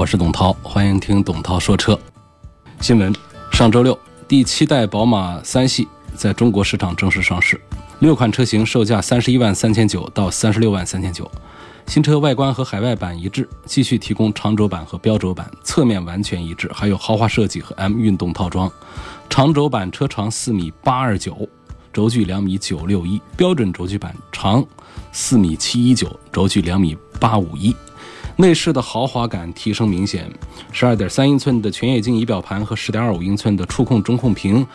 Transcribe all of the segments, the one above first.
我是董涛，欢迎听董涛说车新闻。上周六，第七代宝马三系在中国市场正式上市，六款车型售价三十一万三千九到三十六万三千九。新车外观和海外版一致，继续提供长轴版和标轴版，侧面完全一致，还有豪华设计和 M 运动套装。长轴版车长四米八二九，轴距两米九六一；标准轴距版长四米七一九，轴距两米八五一。内饰的豪华感提升明显，十二点三英寸的全液晶仪表盘和十点二五英寸的触控中控屏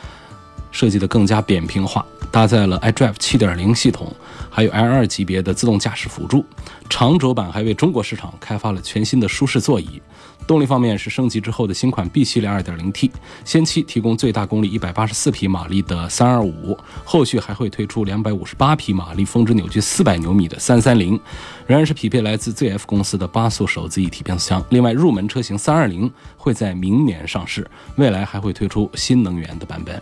设计的更加扁平化，搭载了 iDrive 七点零系统，还有 L 二级别的自动驾驶辅助。长轴版还为中国市场开发了全新的舒适座椅。动力方面是升级之后的新款 B 系列 2.0T，先期提供最大功率184匹马力的325，后续还会推出258匹马力、峰值扭矩400牛米的330，仍然是匹配来自 ZF 公司的八速手自一体变速箱。另外，入门车型320会在明年上市，未来还会推出新能源的版本。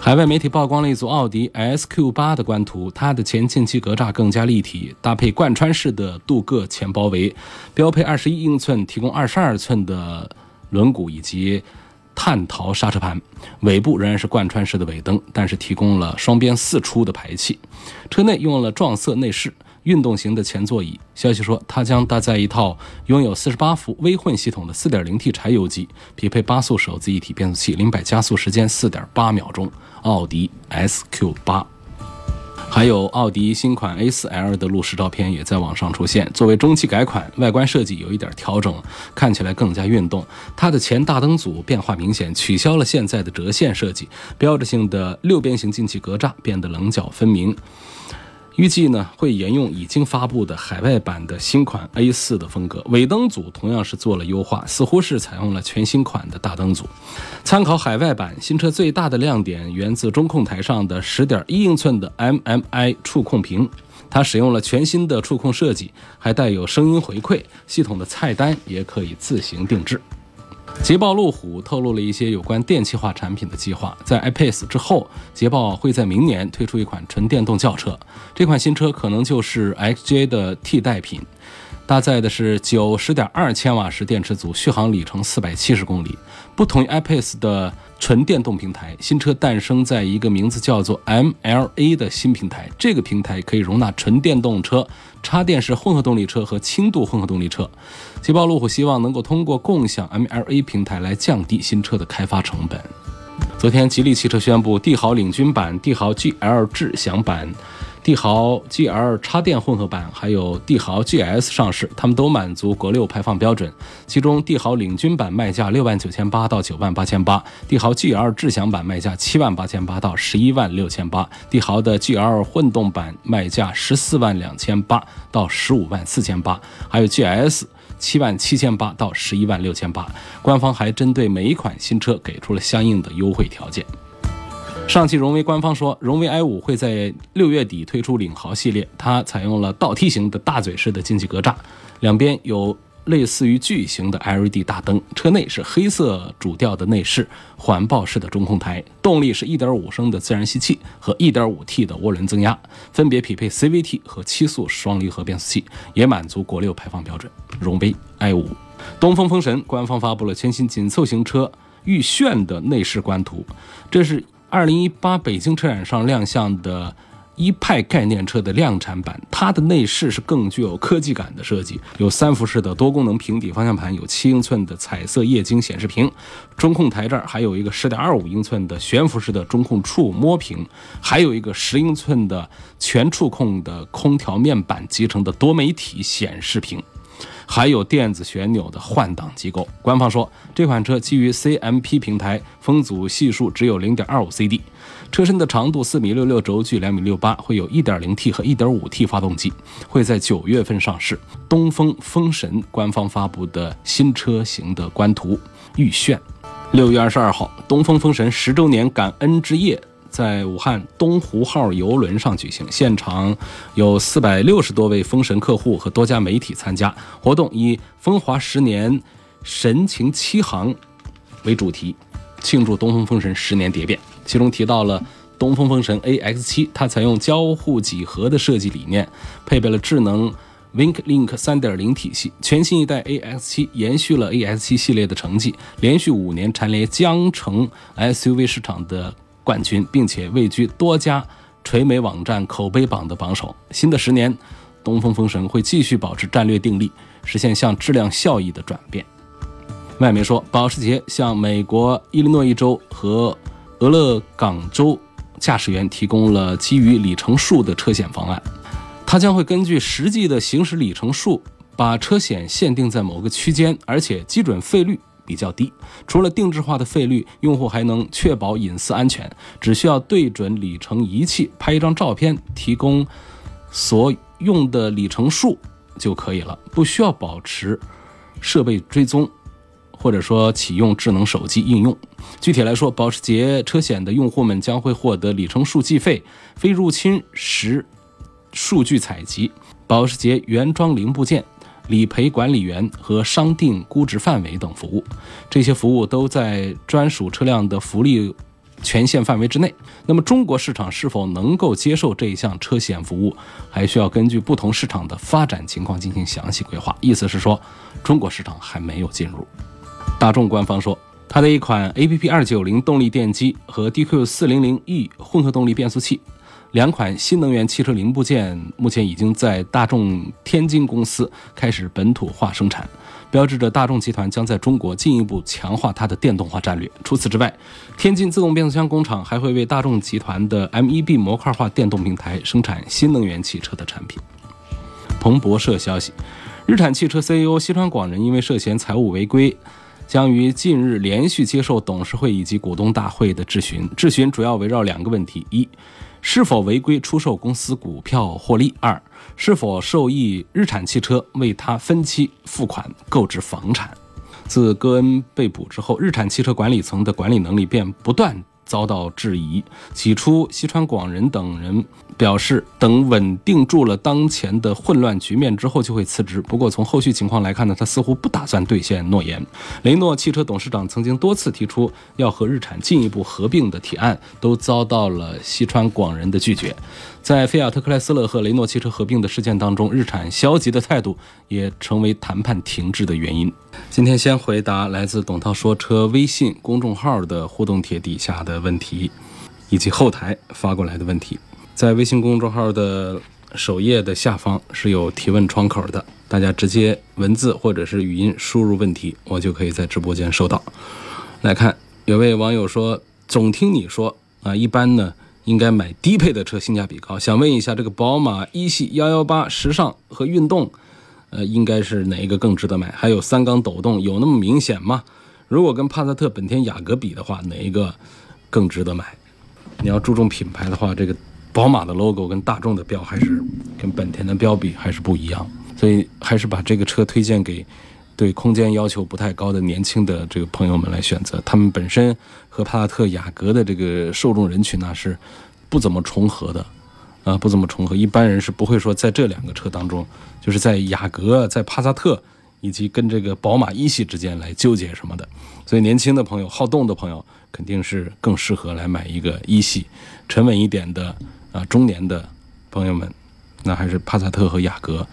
海外媒体曝光了一组奥迪 SQ8 的官图，它的前进气格栅更加立体，搭配贯穿式的镀铬前包围，标配21英寸，提供22寸的轮毂以及碳陶刹车盘，尾部仍然是贯穿式的尾灯，但是提供了双边四出的排气。车内用了撞色内饰。运动型的前座椅，消息说它将搭载一套拥有四十八伏微混系统的四点零 T 柴油机，匹配八速手自一体变速器，零百加速时间四点八秒钟。奥迪 S Q 八，还有奥迪新款 A 四 L 的路试照片也在网上出现。作为中期改款，外观设计有一点调整，看起来更加运动。它的前大灯组变化明显，取消了现在的折线设计，标志性的六边形进气格栅变得棱角分明。预计呢会沿用已经发布的海外版的新款 A4 的风格，尾灯组同样是做了优化，似乎是采用了全新款的大灯组。参考海外版，新车最大的亮点源自中控台上的10.1英寸的 MMI 触控屏，它使用了全新的触控设计，还带有声音回馈系统的菜单，也可以自行定制。捷豹路虎透露了一些有关电气化产品的计划。在 iPace 之后，捷豹会在明年推出一款纯电动轿车，这款新车可能就是 XJ 的替代品。搭载的是九十点二千瓦时电池组，续航里程四百七十公里。不同于 iPace 的纯电动平台，新车诞生在一个名字叫做 MLA 的新平台。这个平台可以容纳纯电动车、插电式混合动力车和轻度混合动力车。捷豹路虎希望能够通过共享 MLA 平台来降低新车的开发成本。昨天，吉利汽车宣布，帝豪领军版、帝豪 GL 智享版。帝豪 GL 插电混合版还有帝豪 GS 上市，它们都满足国六排放标准。其中，帝豪领军版卖价六万九千八到九万八千八，帝豪 GL 智享版卖价七万八千八到十一万六千八，帝豪的 GL 混动版卖价十四万两千八到十五万四千八，还有 GS 七万七千八到十一万六千八。官方还针对每一款新车给出了相应的优惠条件。上汽荣威官方说，荣威 i 五会在六月底推出领豪系列，它采用了倒梯形的大嘴式的进气格栅，两边有类似于巨型的 LED 大灯，车内是黑色主调的内饰，环抱式的中控台，动力是1.5升的自然吸气和 1.5T 的涡轮增压，分别匹配 CVT 和七速双离合变速器，也满足国六排放标准。荣威 i 五，东风风神官方发布了全新紧凑型车御炫的内饰官图，这是。二零一八北京车展上亮相的一派概念车的量产版，它的内饰是更具有科技感的设计，有三辐式的多功能平底方向盘，有七英寸的彩色液晶显示屏，中控台这儿还有一个十点二五英寸的悬浮式的中控触摸屏，还有一个十英寸的全触控的空调面板集成的多媒体显示屏。还有电子旋钮的换挡机构。官方说，这款车基于 CMP 平台，风阻系数只有0.25 CD，车身的长度4米66，轴距两米68，会有 1.0T 和 1.5T 发动机，会在九月份上市。东风风神官方发布的新车型的官图预炫。六月二十二号，东风风神十周年感恩之夜在武汉东湖号游轮上举行，现场有四百六十多位风神客户和多家媒体参加。活动以“风华十年，神情七行”为主题，庆祝东风风神十年蝶变。其中提到了东风风神 AX7，它采用交互几何的设计理念，配备了智能。Wink Link 3.0体系，全新一代 AX7 延续了 AX7 系列的成绩，连续五年蝉联江城 SUV 市场的冠军，并且位居多家垂美网站口碑榜的榜首。新的十年，东风风神会继续保持战略定力，实现向质量效益的转变。外媒说，保时捷向美国伊利诺伊州和俄勒冈州驾驶员提供了基于里程数的车险方案。它将会根据实际的行驶里程数，把车险限定在某个区间，而且基准费率比较低。除了定制化的费率，用户还能确保隐私安全，只需要对准里程仪器拍一张照片，提供所用的里程数就可以了，不需要保持设备追踪，或者说启用智能手机应用。具体来说，保时捷车险的用户们将会获得里程数计费、非入侵时。数据采集、保时捷原装零部件、理赔管理员和商定估值范围等服务，这些服务都在专属车辆的福利权限范围之内。那么，中国市场是否能够接受这一项车险服务，还需要根据不同市场的发展情况进行详细规划。意思是说，中国市场还没有进入。大众官方说，它的一款 APP 二九零动力电机和 DQ 四零零 E 混合动力变速器。两款新能源汽车零部件目前已经在大众天津公司开始本土化生产，标志着大众集团将在中国进一步强化它的电动化战略。除此之外，天津自动变速箱工厂还会为大众集团的 MEB 模块化电动平台生产新能源汽车的产品。彭博社消息，日产汽车 CEO 西川广人因为涉嫌财务违规，将于近日连续接受董事会以及股东大会的质询。质询主要围绕两个问题：一。是否违规出售公司股票获利？二，是否受益日产汽车为他分期付款购置房产？自戈恩被捕之后，日产汽车管理层的管理能力便不断遭到质疑。起初，西川广人等人。表示等稳定住了当前的混乱局面之后就会辞职。不过从后续情况来看呢，他似乎不打算兑现诺言。雷诺汽车董事长曾经多次提出要和日产进一步合并的提案，都遭到了西川广人的拒绝。在菲亚特克莱斯勒和雷诺汽车合并的事件当中，日产消极的态度也成为谈判停滞的原因。今天先回答来自董涛说车微信公众号的互动帖底下的问题，以及后台发过来的问题。在微信公众号的首页的下方是有提问窗口的，大家直接文字或者是语音输入问题，我就可以在直播间收到。来看，有位网友说，总听你说啊，一般呢应该买低配的车，性价比高。想问一下，这个宝马一系幺幺八时尚和运动，呃，应该是哪一个更值得买？还有三缸抖动有那么明显吗？如果跟帕萨特、本田雅阁比的话，哪一个更值得买？你要注重品牌的话，这个。宝马的 logo 跟大众的标还是跟本田的标比还是不一样，所以还是把这个车推荐给对空间要求不太高的年轻的这个朋友们来选择。他们本身和帕萨特、雅阁的这个受众人群呢是不怎么重合的，啊，不怎么重合。一般人是不会说在这两个车当中，就是在雅阁、在帕萨特以及跟这个宝马一系之间来纠结什么的。所以年轻的朋友、好动的朋友肯定是更适合来买一个一系，沉稳一点的。啊，中年的朋友们，那还是帕萨特和雅阁，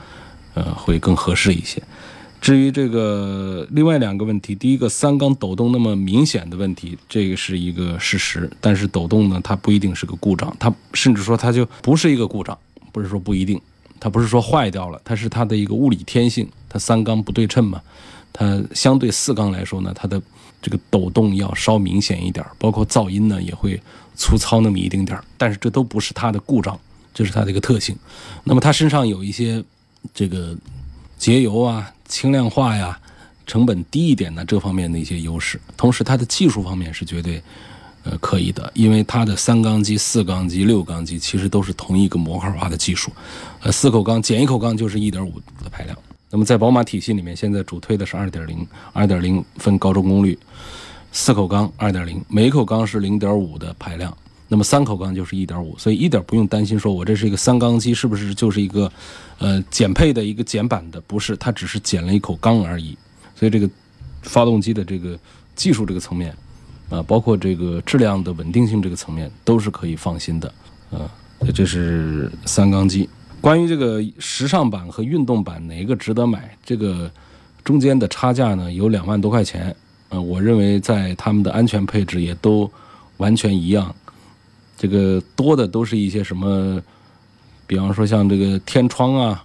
呃，会更合适一些。至于这个另外两个问题，第一个三缸抖动那么明显的问题，这个是一个事实。但是抖动呢，它不一定是个故障，它甚至说它就不是一个故障，不是说不一定，它不是说坏掉了，它是它的一个物理天性，它三缸不对称嘛，它相对四缸来说呢，它的这个抖动要稍明显一点，包括噪音呢也会。粗糙那么一丁点儿，但是这都不是它的故障，这是它的一个特性。那么它身上有一些这个节油啊、轻量化呀、成本低一点呢这方面的一些优势。同时，它的技术方面是绝对呃可以的，因为它的三缸机、四缸机、六缸机其实都是同一个模块化的技术。呃，四口缸减一口缸就是一点五的排量。那么在宝马体系里面，现在主推的是二点零，二点零分高中功率，四口缸二点零，每一口缸是零点五的排量。那么三口缸就是一点五，所以一点不用担心，说我这是一个三缸机，是不是就是一个呃减配的一个减版的？不是，它只是减了一口缸而已。所以这个发动机的这个技术这个层面啊，包括这个质量的稳定性这个层面，都是可以放心的啊。这是三缸机。关于这个时尚版和运动版哪个值得买，这个中间的差价呢，有两万多块钱。呃，我认为在他们的安全配置也都完全一样。这个多的都是一些什么，比方说像这个天窗啊，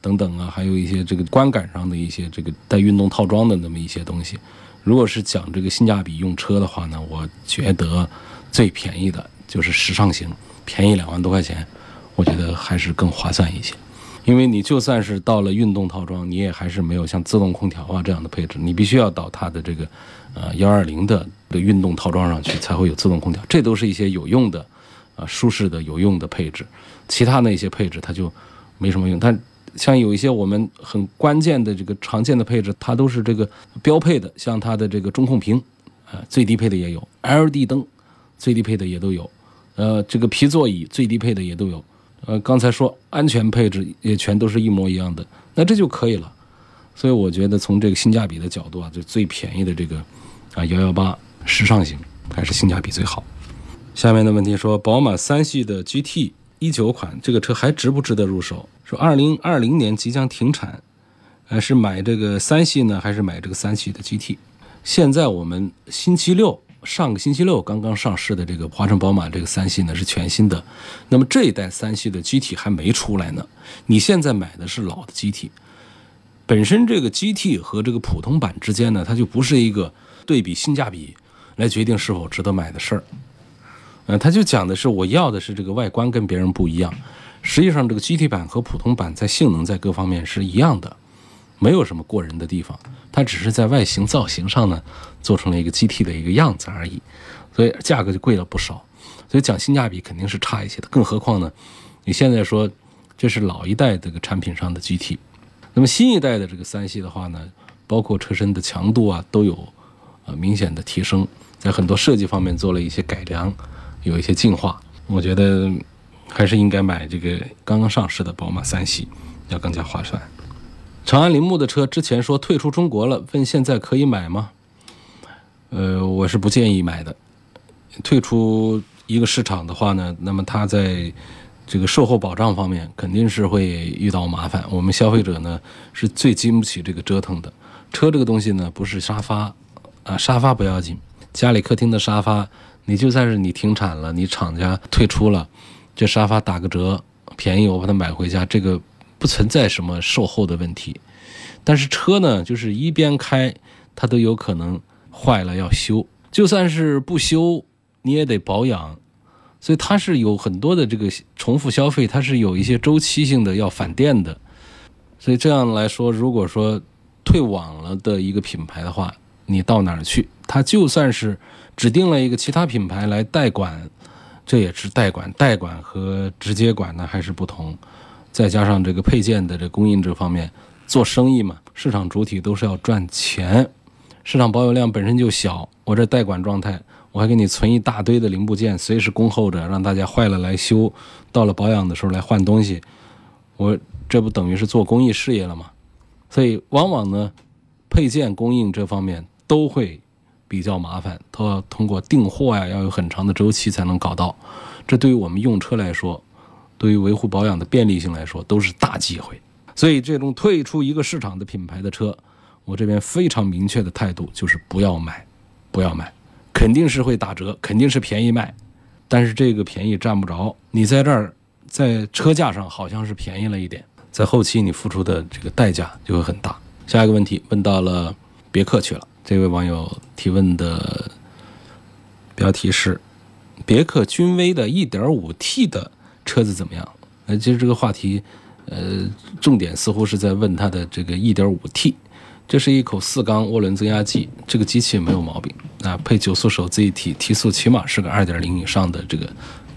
等等啊，还有一些这个观感上的一些这个带运动套装的那么一些东西。如果是讲这个性价比用车的话呢，我觉得最便宜的就是时尚型，便宜两万多块钱。我觉得还是更划算一些，因为你就算是到了运动套装，你也还是没有像自动空调啊这样的配置，你必须要到它的这个呃幺二零的的运动套装上去才会有自动空调，这都是一些有用的啊舒适的有用的配置，其他那些配置它就没什么用。但像有一些我们很关键的这个常见的配置，它都是这个标配的，像它的这个中控屏，啊最低配的也有，LED 灯最低配的也都有，呃这个皮座椅最低配的也都有。呃，刚才说安全配置也全都是一模一样的，那这就可以了。所以我觉得从这个性价比的角度啊，就最便宜的这个啊幺幺八时尚型还是性价比最好。下面的问题说，宝马三系的 GT 一九款这个车还值不值得入手？说二零二零年即将停产，呃，是买这个三系呢，还是买这个三系的 GT？现在我们星期六。上个星期六刚刚上市的这个华晨宝马这个三系呢是全新的，那么这一代三系的机体还没出来呢。你现在买的是老的机体，本身这个 GT 和这个普通版之间呢，它就不是一个对比性价比来决定是否值得买的事儿。嗯，它就讲的是我要的是这个外观跟别人不一样。实际上这个 GT 版和普通版在性能在各方面是一样的。没有什么过人的地方，它只是在外形造型上呢，做成了一个 GT 的一个样子而已，所以价格就贵了不少。所以讲性价比肯定是差一些的。更何况呢，你现在说这是老一代这个产品上的 GT，那么新一代的这个三系的话呢，包括车身的强度啊都有呃明显的提升，在很多设计方面做了一些改良，有一些进化。我觉得还是应该买这个刚刚上市的宝马三系，要更加划算。长安铃木的车之前说退出中国了，问现在可以买吗？呃，我是不建议买的。退出一个市场的话呢，那么它在这个售后保障方面肯定是会遇到麻烦。我们消费者呢是最经不起这个折腾的。车这个东西呢不是沙发啊，沙发不要紧，家里客厅的沙发，你就算是你停产了，你厂家退出了，这沙发打个折，便宜我把它买回家，这个。不存在什么售后的问题，但是车呢，就是一边开，它都有可能坏了要修。就算是不修，你也得保养，所以它是有很多的这个重复消费，它是有一些周期性的要返店的。所以这样来说，如果说退网了的一个品牌的话，你到哪儿去，它就算是指定了一个其他品牌来代管，这也是代管，代管和直接管呢还是不同。再加上这个配件的这供应这方面，做生意嘛，市场主体都是要赚钱，市场保有量本身就小，我这代管状态，我还给你存一大堆的零部件，随时恭候着让大家坏了来修，到了保养的时候来换东西，我这不等于是做公益事业了吗？所以往往呢，配件供应这方面都会比较麻烦，都要通过订货呀，要有很长的周期才能搞到，这对于我们用车来说。对于维护保养的便利性来说，都是大机会。所以，这种退出一个市场的品牌的车，我这边非常明确的态度就是不要买，不要买，肯定是会打折，肯定是便宜卖，但是这个便宜占不着。你在这儿在车价上好像是便宜了一点，在后期你付出的这个代价就会很大。下一个问题问到了别克去了，这位网友提问的标题是：别克君威的 1.5T 的。车子怎么样？呃，其实这个话题，呃，重点似乎是在问它的这个 1.5T，这是一口四缸涡轮增压机，这个机器没有毛病啊，配九速手自一体，提速起码是个2.0以上的这个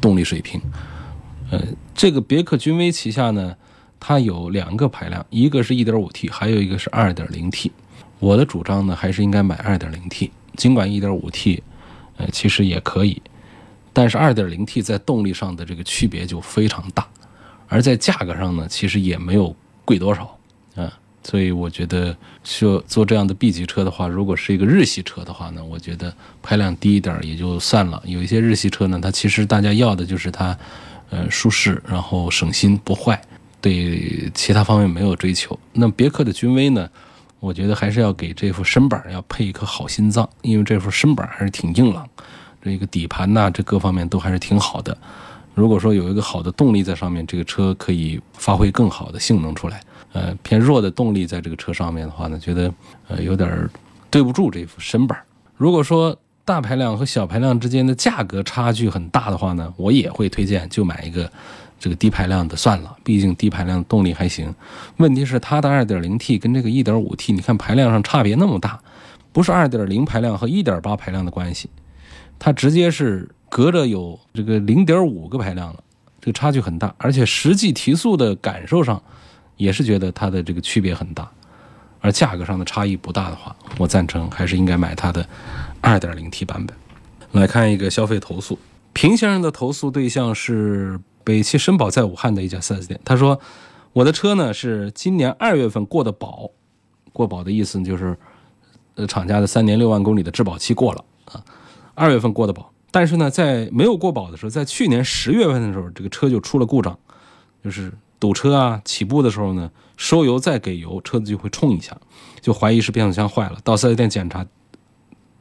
动力水平。呃，这个别克君威旗下呢，它有两个排量，一个是 1.5T，还有一个是 2.0T。我的主张呢，还是应该买 2.0T，尽管 1.5T，呃，其实也可以，但是 2.0T 在动力上的这个区别就非常大。而在价格上呢，其实也没有贵多少啊，所以我觉得说做这样的 B 级车的话，如果是一个日系车的话呢，我觉得排量低一点也就算了。有一些日系车呢，它其实大家要的就是它，呃，舒适，然后省心不坏，对其他方面没有追求。那别克的君威呢，我觉得还是要给这副身板要配一颗好心脏，因为这副身板还是挺硬朗，这个底盘呐，这各方面都还是挺好的。如果说有一个好的动力在上面，这个车可以发挥更好的性能出来。呃，偏弱的动力在这个车上面的话呢，觉得呃有点对不住这副身板。如果说大排量和小排量之间的价格差距很大的话呢，我也会推荐就买一个这个低排量的算了，毕竟低排量动力还行。问题是它的 2.0T 跟这个 1.5T，你看排量上差别那么大，不是2.0排量和1.8排量的关系，它直接是。隔着有这个零点五个排量了，这个差距很大，而且实际提速的感受上，也是觉得它的这个区别很大，而价格上的差异不大的话，我赞成还是应该买它的二点零 T 版本。来看一个消费投诉，平先生的投诉对象是北汽绅宝在武汉的一家 4S 店，他说我的车呢是今年二月份过的保，过保的意思就是呃厂家的三年六万公里的质保期过了啊，二月份过的保。但是呢，在没有过保的时候，在去年十月份的时候，这个车就出了故障，就是堵车啊，起步的时候呢，收油再给油，车子就会冲一下，就怀疑是变速箱坏了。到四 S 店检查，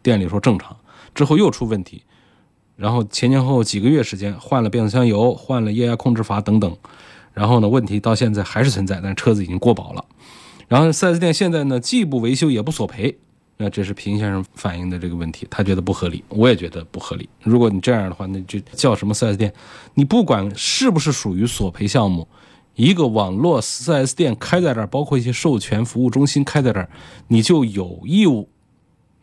店里说正常，之后又出问题，然后前前后后几个月时间换了变速箱油，换了液压控制阀等等，然后呢，问题到现在还是存在，但是车子已经过保了。然后四 S 店现在呢，既不维修也不索赔。那这是平先生反映的这个问题，他觉得不合理，我也觉得不合理。如果你这样的话，那就叫什么 4S 店？你不管是不是属于索赔项目，一个网络 4S 店开在这儿，包括一些授权服务中心开在这儿，你就有义务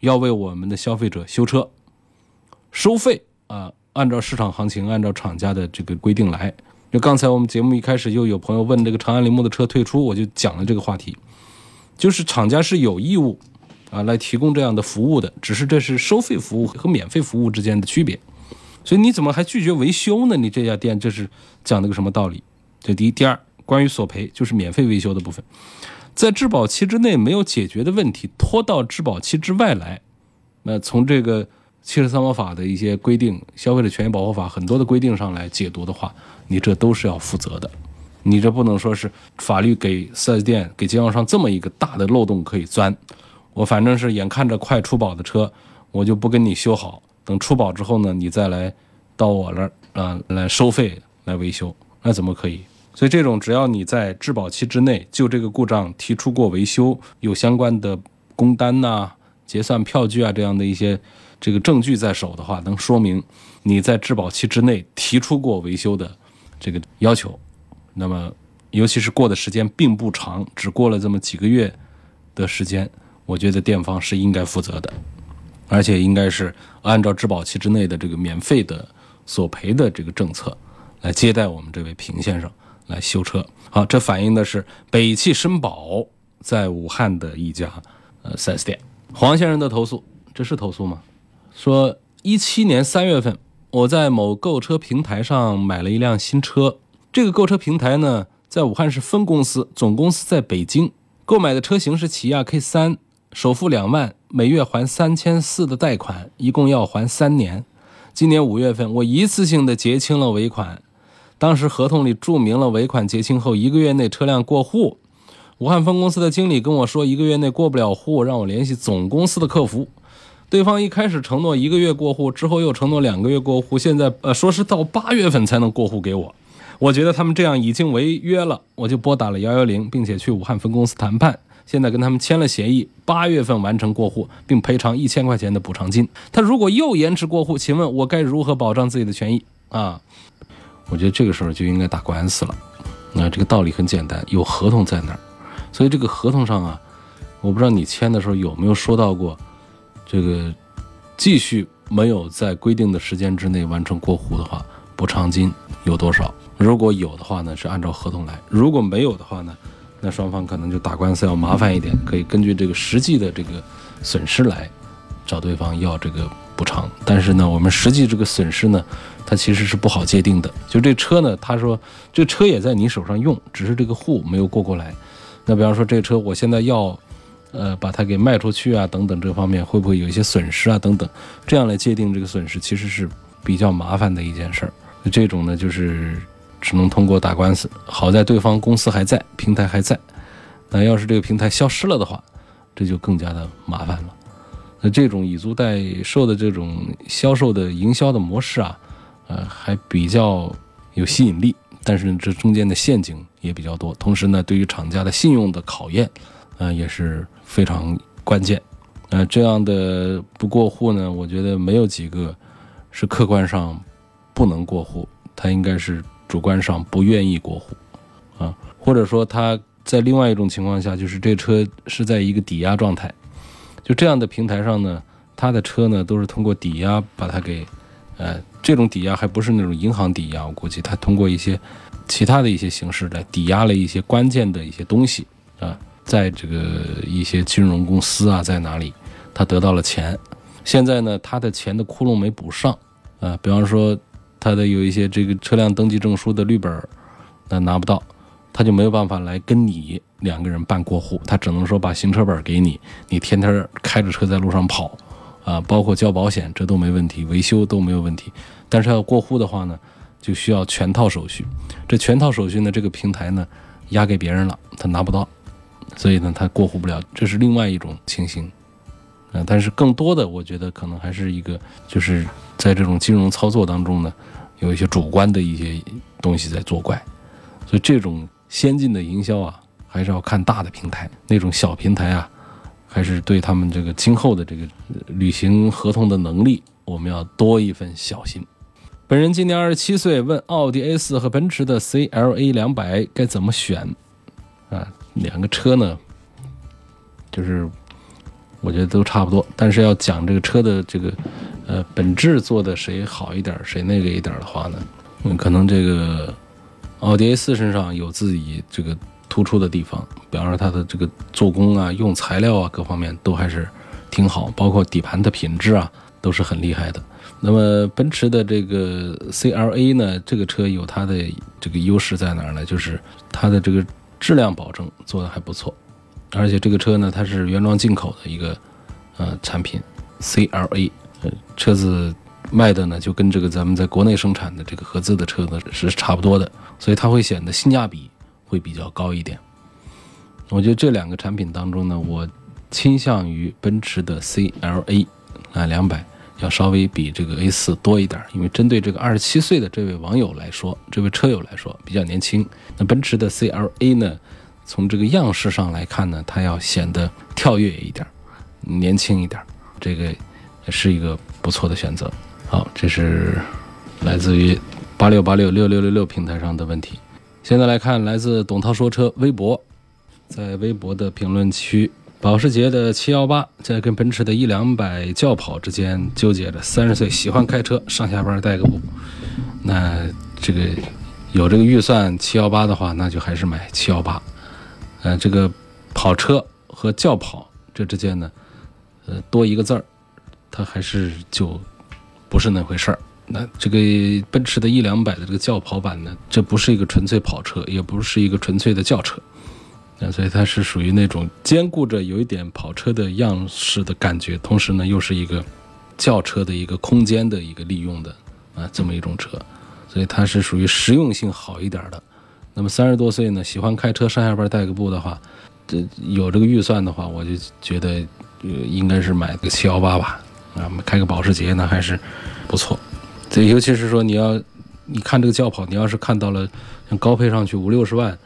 要为我们的消费者修车，收费啊，按照市场行情，按照厂家的这个规定来。就刚才我们节目一开始又有朋友问这个长安铃木的车退出，我就讲了这个话题，就是厂家是有义务。啊，来提供这样的服务的，只是这是收费服务和免费服务之间的区别，所以你怎么还拒绝维修呢？你这家店这是讲的个什么道理？这第一，第二，关于索赔就是免费维修的部分，在质保期之内没有解决的问题，拖到质保期之外来，那从这个汽车三包法的一些规定、消费者权益保护法很多的规定上来解读的话，你这都是要负责的，你这不能说是法律给四 S 店、给经销商这么一个大的漏洞可以钻。我反正是眼看着快出保的车，我就不跟你修好，等出保之后呢，你再来到我那儿啊来收费来维修，那怎么可以？所以这种只要你在质保期之内就这个故障提出过维修，有相关的工单呐、结算票据啊这样的一些这个证据在手的话，能说明你在质保期之内提出过维修的这个要求。那么，尤其是过的时间并不长，只过了这么几个月的时间。我觉得店方是应该负责的，而且应该是按照质保期之内的这个免费的索赔的这个政策来接待我们这位平先生来修车。好，这反映的是北汽绅宝在武汉的一家呃 4S 店。黄先生的投诉，这是投诉吗？说一七年三月份，我在某购车平台上买了一辆新车，这个购车平台呢在武汉市分公司，总公司在北京，购买的车型是起亚 K 三。首付两万，每月还三千四的贷款，一共要还三年。今年五月份，我一次性的结清了尾款。当时合同里注明了，尾款结清后一个月内车辆过户。武汉分公司的经理跟我说，一个月内过不了户，让我联系总公司的客服。对方一开始承诺一个月过户，之后又承诺两个月过户，现在呃说是到八月份才能过户给我。我觉得他们这样已经违约了，我就拨打了幺幺零，并且去武汉分公司谈判。现在跟他们签了协议，八月份完成过户，并赔偿一千块钱的补偿金。他如果又延迟过户，请问我该如何保障自己的权益啊？我觉得这个时候就应该打官司了，那这个道理很简单，有合同在那儿，所以这个合同上啊，我不知道你签的时候有没有说到过，这个继续没有在规定的时间之内完成过户的话，补偿金有多少？如果有的话呢，是按照合同来；如果没有的话呢，那双方可能就打官司要麻烦一点，可以根据这个实际的这个损失来找对方要这个补偿。但是呢，我们实际这个损失呢？它其实是不好界定的。就这车呢，他说这车也在你手上用，只是这个户没有过过来。那比方说这车我现在要，呃，把它给卖出去啊，等等这方面会不会有一些损失啊，等等，这样来界定这个损失其实是比较麻烦的一件事儿。这种呢，就是只能通过打官司。好在对方公司还在，平台还在。那要是这个平台消失了的话，这就更加的麻烦了。那这种以租代售的这种销售的营销的模式啊。呃，还比较有吸引力，但是这中间的陷阱也比较多。同时呢，对于厂家的信用的考验，呃，也是非常关键。呃，这样的不过户呢，我觉得没有几个是客观上不能过户，他应该是主观上不愿意过户啊，或者说他在另外一种情况下，就是这车是在一个抵押状态，就这样的平台上呢，他的车呢都是通过抵押把它给。呃，这种抵押还不是那种银行抵押，我估计他通过一些其他的一些形式来抵押了一些关键的一些东西啊，在这个一些金融公司啊，在哪里，他得到了钱，现在呢，他的钱的窟窿没补上啊，比方说他的有一些这个车辆登记证书的绿本儿那拿不到，他就没有办法来跟你两个人办过户，他只能说把行车本给你，你天天开着车在路上跑。啊，包括交保险，这都没问题，维修都没有问题。但是要过户的话呢，就需要全套手续。这全套手续呢，这个平台呢押给别人了，他拿不到，所以呢他过户不了。这是另外一种情形。啊，但是更多的，我觉得可能还是一个，就是在这种金融操作当中呢，有一些主观的一些东西在作怪。所以这种先进的营销啊，还是要看大的平台，那种小平台啊。还是对他们这个今后的这个履行合同的能力，我们要多一份小心。本人今年二十七岁，问奥迪 A 四和奔驰的 CLA 两百该怎么选？啊，两个车呢，就是我觉得都差不多，但是要讲这个车的这个呃本质做的谁好一点，谁那个一点的话呢，嗯，可能这个奥迪 A 四身上有自己这个。突出的地方，比方说它的这个做工啊、用材料啊，各方面都还是挺好，包括底盘的品质啊，都是很厉害的。那么奔驰的这个 CLA 呢，这个车有它的这个优势在哪儿呢？就是它的这个质量保证做的还不错，而且这个车呢，它是原装进口的一个呃产品，CLA，呃，车子卖的呢就跟这个咱们在国内生产的这个合资的车呢是差不多的，所以它会显得性价比。会比较高一点，我觉得这两个产品当中呢，我倾向于奔驰的 CLA 啊两百要稍微比这个 A 四多一点，因为针对这个二十七岁的这位网友来说，这位车友来说比较年轻。那奔驰的 CLA 呢，从这个样式上来看呢，它要显得跳跃一点，年轻一点，这个是一个不错的选择。好，这是来自于八六八六六六六六平台上的问题。现在来看，来自董涛说车微博，在微博的评论区，保时捷的七幺八在跟奔驰的一两百轿跑之间纠结着。三十岁喜欢开车，上下班带个步，那这个有这个预算七幺八的话，那就还是买七幺八。呃，这个跑车和轿跑这之间呢，呃，多一个字儿，它还是就不是那回事儿。那这个奔驰的 E 两百的这个轿跑版呢，这不是一个纯粹跑车，也不是一个纯粹的轿车，那所以它是属于那种兼顾着有一点跑车的样式的感觉，同时呢又是一个轿车的一个空间的一个利用的啊这么一种车，所以它是属于实用性好一点的。那么三十多岁呢，喜欢开车上下班带个步的话，这有这个预算的话，我就觉得呃应该是买个七幺八吧，啊开个保时捷呢还是不错。对，尤其是说你要，你看这个轿跑，你要是看到了像高配上去五六十万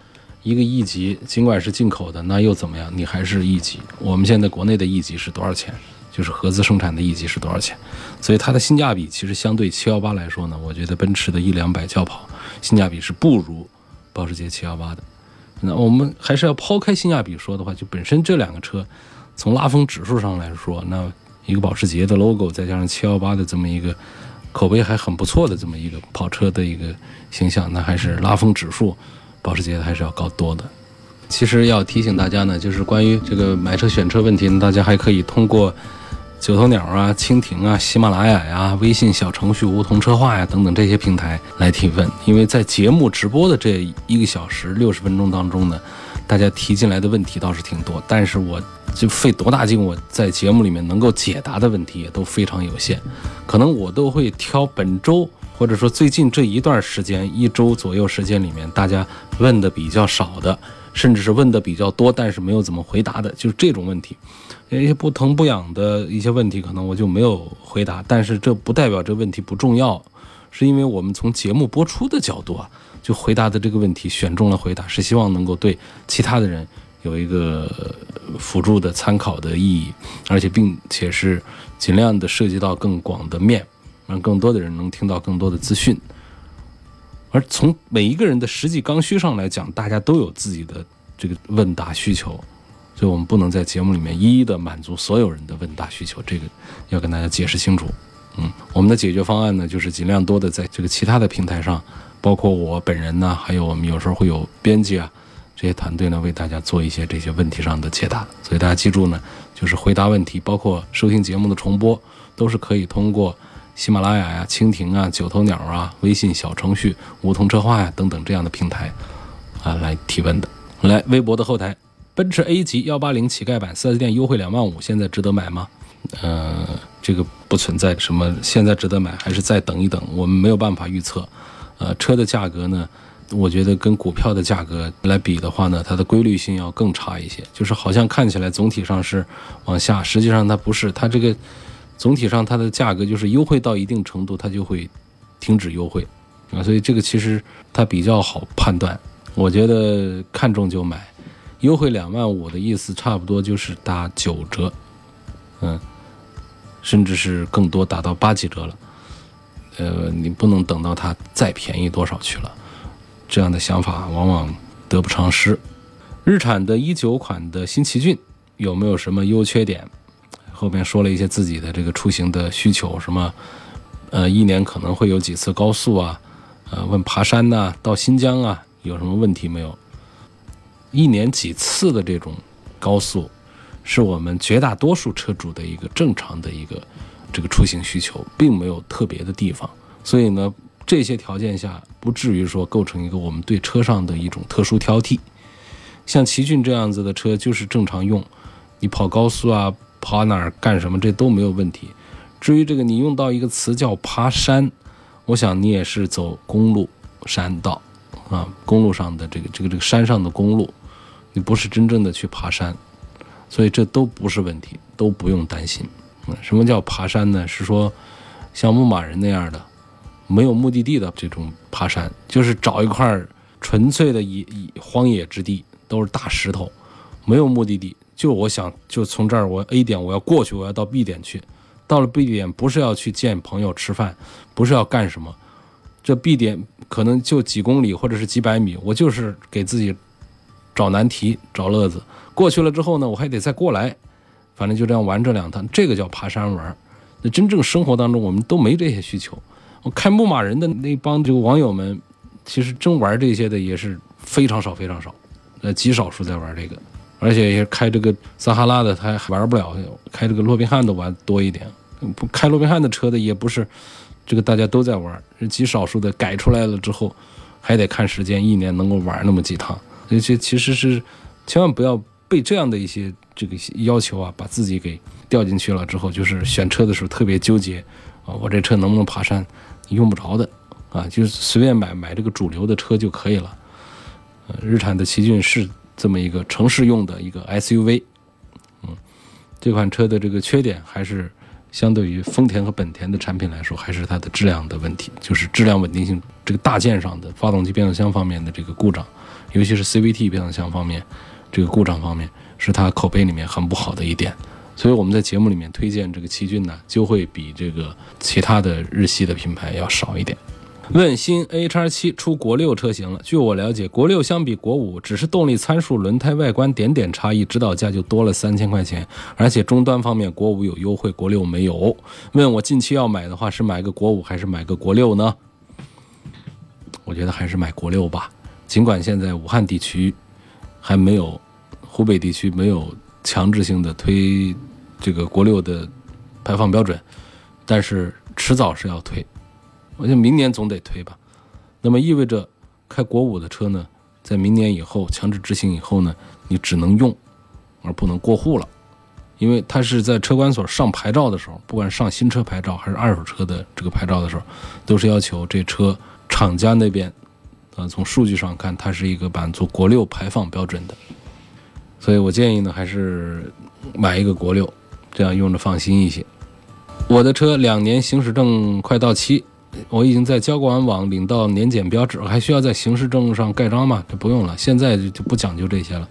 一个 E 级，尽管是进口的，那又怎么样？你还是 E 级。我们现在国内的 E 级是多少钱？就是合资生产的 E 级是多少钱？所以它的性价比其实相对七幺八来说呢，我觉得奔驰的一两百轿跑性价比是不如保时捷718的。那我们还是要抛开性价比说的话，就本身这两个车，从拉风指数上来说，那一个保时捷的 logo 再加上718的这么一个口碑还很不错的这么一个跑车的一个形象，那还是拉风指数，保时捷还是要高多的。其实要提醒大家呢，就是关于这个买车选车问题呢，大家还可以通过九头鸟啊、蜻蜓啊、喜马拉雅呀、微信小程序梧桐车话呀等等这些平台来提问。因为在节目直播的这一个小时六十分钟当中呢，大家提进来的问题倒是挺多，但是我就费多大劲，我在节目里面能够解答的问题也都非常有限，可能我都会挑本周或者说最近这一段时间一周左右时间里面大家问的比较少的。甚至是问的比较多，但是没有怎么回答的，就是这种问题，一些不疼不痒的一些问题，可能我就没有回答。但是这不代表这问题不重要，是因为我们从节目播出的角度啊，就回答的这个问题选中了回答，是希望能够对其他的人有一个辅助的参考的意义，而且并且是尽量的涉及到更广的面，让更多的人能听到更多的资讯。而从每一个人的实际刚需上来讲，大家都有自己的这个问答需求，所以我们不能在节目里面一一的满足所有人的问答需求，这个要跟大家解释清楚。嗯，我们的解决方案呢，就是尽量多的在这个其他的平台上，包括我本人呢，还有我们有时候会有编辑啊这些团队呢，为大家做一些这些问题上的解答。所以大家记住呢，就是回答问题，包括收听节目的重播，都是可以通过。喜马拉雅呀、蜻蜓啊、九头鸟啊、微信小程序、梧桐车话呀等等这样的平台，啊来提问的。来，微博的后台，奔驰 A 级幺八零乞丐版四 S 店优惠两万五，现在值得买吗？呃，这个不存在什么现在值得买，还是再等一等，我们没有办法预测。呃，车的价格呢，我觉得跟股票的价格来比的话呢，它的规律性要更差一些，就是好像看起来总体上是往下，实际上它不是，它这个。总体上，它的价格就是优惠到一定程度，它就会停止优惠啊，所以这个其实它比较好判断。我觉得看中就买，优惠两万五的意思，差不多就是打九折，嗯，甚至是更多，打到八几折了。呃，你不能等到它再便宜多少去了，这样的想法往往得不偿失。日产的一九款的新奇骏有没有什么优缺点？后面说了一些自己的这个出行的需求，什么，呃，一年可能会有几次高速啊，呃，问爬山呐，到新疆啊，有什么问题没有？一年几次的这种高速，是我们绝大多数车主的一个正常的一个这个出行需求，并没有特别的地方。所以呢，这些条件下不至于说构成一个我们对车上的一种特殊挑剔。像奇骏这样子的车，就是正常用，你跑高速啊。跑哪儿干什么，这都没有问题。至于这个，你用到一个词叫爬山，我想你也是走公路山道啊，公路上的这个这个这个山上的公路，不是真正的去爬山，所以这都不是问题，都不用担心。嗯什么叫爬山呢？是说像牧马人那样的没有目的地的这种爬山，就是找一块纯粹的野荒野之地，都是大石头，没有目的地。就我想，就从这儿我 A 点我要过去，我要到 B 点去。到了 B 点，不是要去见朋友吃饭，不是要干什么。这 B 点可能就几公里或者是几百米，我就是给自己找难题、找乐子。过去了之后呢，我还得再过来，反正就这样玩这两趟。这个叫爬山玩。那真正生活当中，我们都没这些需求。我开牧马人的那帮这个网友们，其实真玩这些的也是非常少、非常少，呃，极少数在玩这个。而且也开这个撒哈拉的，他还玩不了；开这个罗宾汉的玩多一点。不开罗宾汉的车的也不是，这个大家都在玩，极少数的改出来了之后，还得看时间，一年能够玩那么几趟。所以这其实是千万不要被这样的一些这个要求啊，把自己给掉进去了之后，就是选车的时候特别纠结啊，我这车能不能爬山？你用不着的啊，就是随便买买这个主流的车就可以了。日产的奇骏是。这么一个城市用的一个 SUV，嗯，这款车的这个缺点还是相对于丰田和本田的产品来说，还是它的质量的问题，就是质量稳定性这个大件上的发动机、变速箱方面的这个故障，尤其是 CVT 变速箱方面这个故障方面，是它口碑里面很不好的一点。所以我们在节目里面推荐这个奇骏呢，就会比这个其他的日系的品牌要少一点。问新 A 叉七出国六车型了。据我了解，国六相比国五只是动力参数、轮胎外观点点差异，指导价就多了三千块钱，而且终端方面国五有优惠，国六没有。问我近期要买的话，是买个国五还是买个国六呢？我觉得还是买国六吧。尽管现在武汉地区还没有，湖北地区没有强制性的推这个国六的排放标准，但是迟早是要推。我想明年总得推吧，那么意味着开国五的车呢，在明年以后强制执行以后呢，你只能用，而不能过户了，因为它是在车管所上牌照的时候，不管上新车牌照还是二手车的这个牌照的时候，都是要求这车厂家那边，呃，从数据上看，它是一个满足国六排放标准的，所以我建议呢，还是买一个国六，这样用着放心一些。我的车两年行驶证快到期。我已经在交管网领到年检标志，还需要在行驶证上盖章吗？这不用了，现在就不讲究这些了，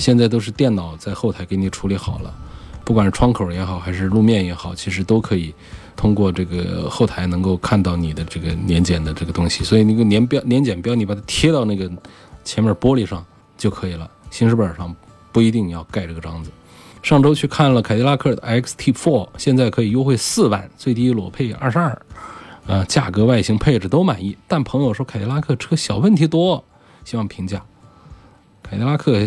现在都是电脑在后台给你处理好了，不管是窗口也好，还是路面也好，其实都可以通过这个后台能够看到你的这个年检的这个东西，所以那个年标年检标你把它贴到那个前面玻璃上就可以了，行驶本上不一定要盖这个章子。上周去看了凯迪拉克的 XT4，现在可以优惠四万，最低裸配二十二。呃，价格、外形、配置都满意，但朋友说凯迪拉克车小问题多，希望评价。凯迪拉克，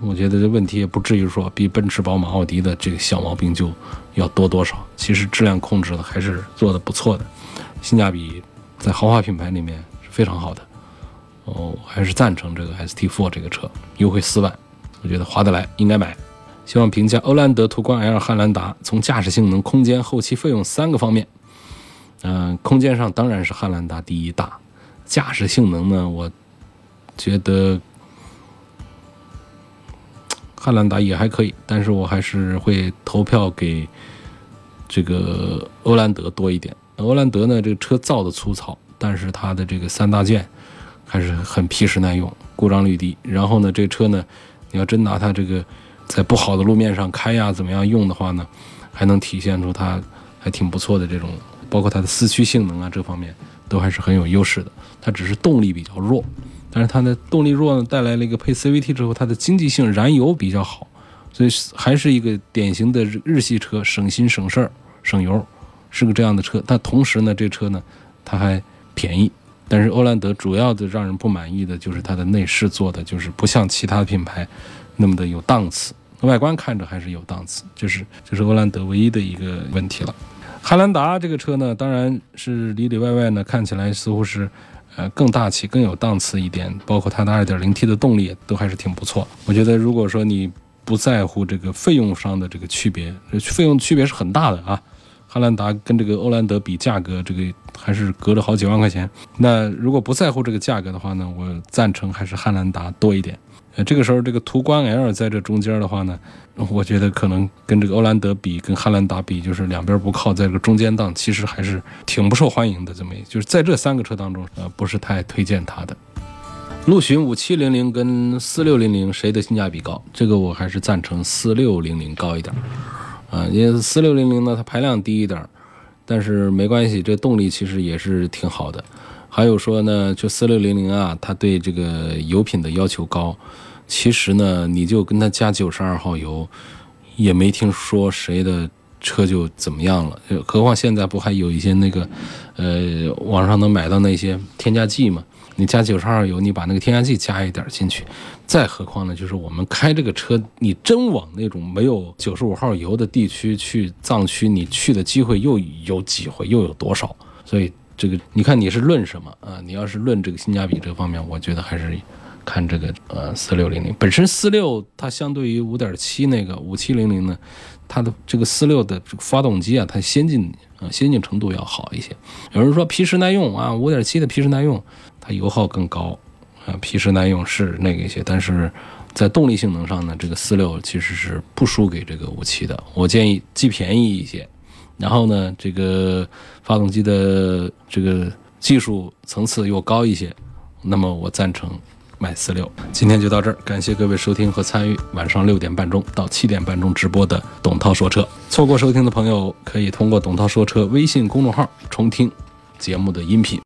我觉得这问题也不至于说比奔驰、宝马、奥迪的这个小毛病就要多多少。其实质量控制的还是做的不错的，性价比在豪华品牌里面是非常好的。哦，还是赞成这个 ST4 这个车，优惠四万，我觉得划得来，应该买。希望评价欧蓝德、途观 L、汉兰达，从驾驶性能、空间、后期费用三个方面。嗯，空间上当然是汉兰达第一大，驾驶性能呢，我觉得汉兰达也还可以，但是我还是会投票给这个欧蓝德多一点。欧蓝德呢，这个车造的粗糙，但是它的这个三大件还是很皮实耐用，故障率低。然后呢，这车呢，你要真拿它这个在不好的路面上开呀，怎么样用的话呢，还能体现出它还挺不错的这种。包括它的四驱性能啊，这方面都还是很有优势的。它只是动力比较弱，但是它的动力弱呢，带来了一个配 CVT 之后，它的经济性燃油比较好，所以还是一个典型的日系车，省心省事儿省油，是个这样的车。但同时呢，这车呢，它还便宜。但是欧蓝德主要的让人不满意的就是它的内饰做的就是不像其他品牌那么的有档次，外观看着还是有档次，就是就是欧蓝德唯一的一个问题了。汉兰达这个车呢，当然是里里外外呢看起来似乎是，呃，更大气、更有档次一点。包括它的 2.0T 的动力都还是挺不错。我觉得如果说你不在乎这个费用上的这个区别，费用区别是很大的啊。汉兰达跟这个欧蓝德比价格，这个还是隔着好几万块钱。那如果不在乎这个价格的话呢，我赞成还是汉兰达多一点。这个时候这个途观 L 在这中间的话呢。我觉得可能跟这个欧蓝德比，跟汉兰达比，就是两边不靠，在这个中间档，其实还是挺不受欢迎的。这么一，就是在这三个车当中，呃，不是太推荐它的。陆巡五七零零跟四六零零谁的性价比高？这个我还是赞成四六零零高一点。啊，因为四六零零呢，它排量低一点，但是没关系，这动力其实也是挺好的。还有说呢，就四六零零啊，它对这个油品的要求高。其实呢，你就跟他加九十二号油，也没听说谁的车就怎么样了。何况现在不还有一些那个，呃，网上能买到那些添加剂吗？你加九十二号油，你把那个添加剂加一点进去。再何况呢，就是我们开这个车，你真往那种没有九十五号油的地区去藏区，你去的机会又有几回，又有多少？所以这个，你看你是论什么啊？你要是论这个性价比这方面，我觉得还是。看这个呃四六零零本身四六它相对于五点七那个五七零零呢，它的这个四六的这个发动机啊，它先进啊先进程度要好一些。有人说皮实耐用啊，五点七的皮实耐用，它油耗更高啊，皮实耐用是那个一些，但是在动力性能上呢，这个四六其实是不输给这个五七的。我建议既便宜一些，然后呢这个发动机的这个技术层次又高一些，那么我赞成。买四六，今天就到这儿，感谢各位收听和参与晚上六点半钟到七点半钟直播的董涛说车。错过收听的朋友，可以通过董涛说车微信公众号重听节目的音频。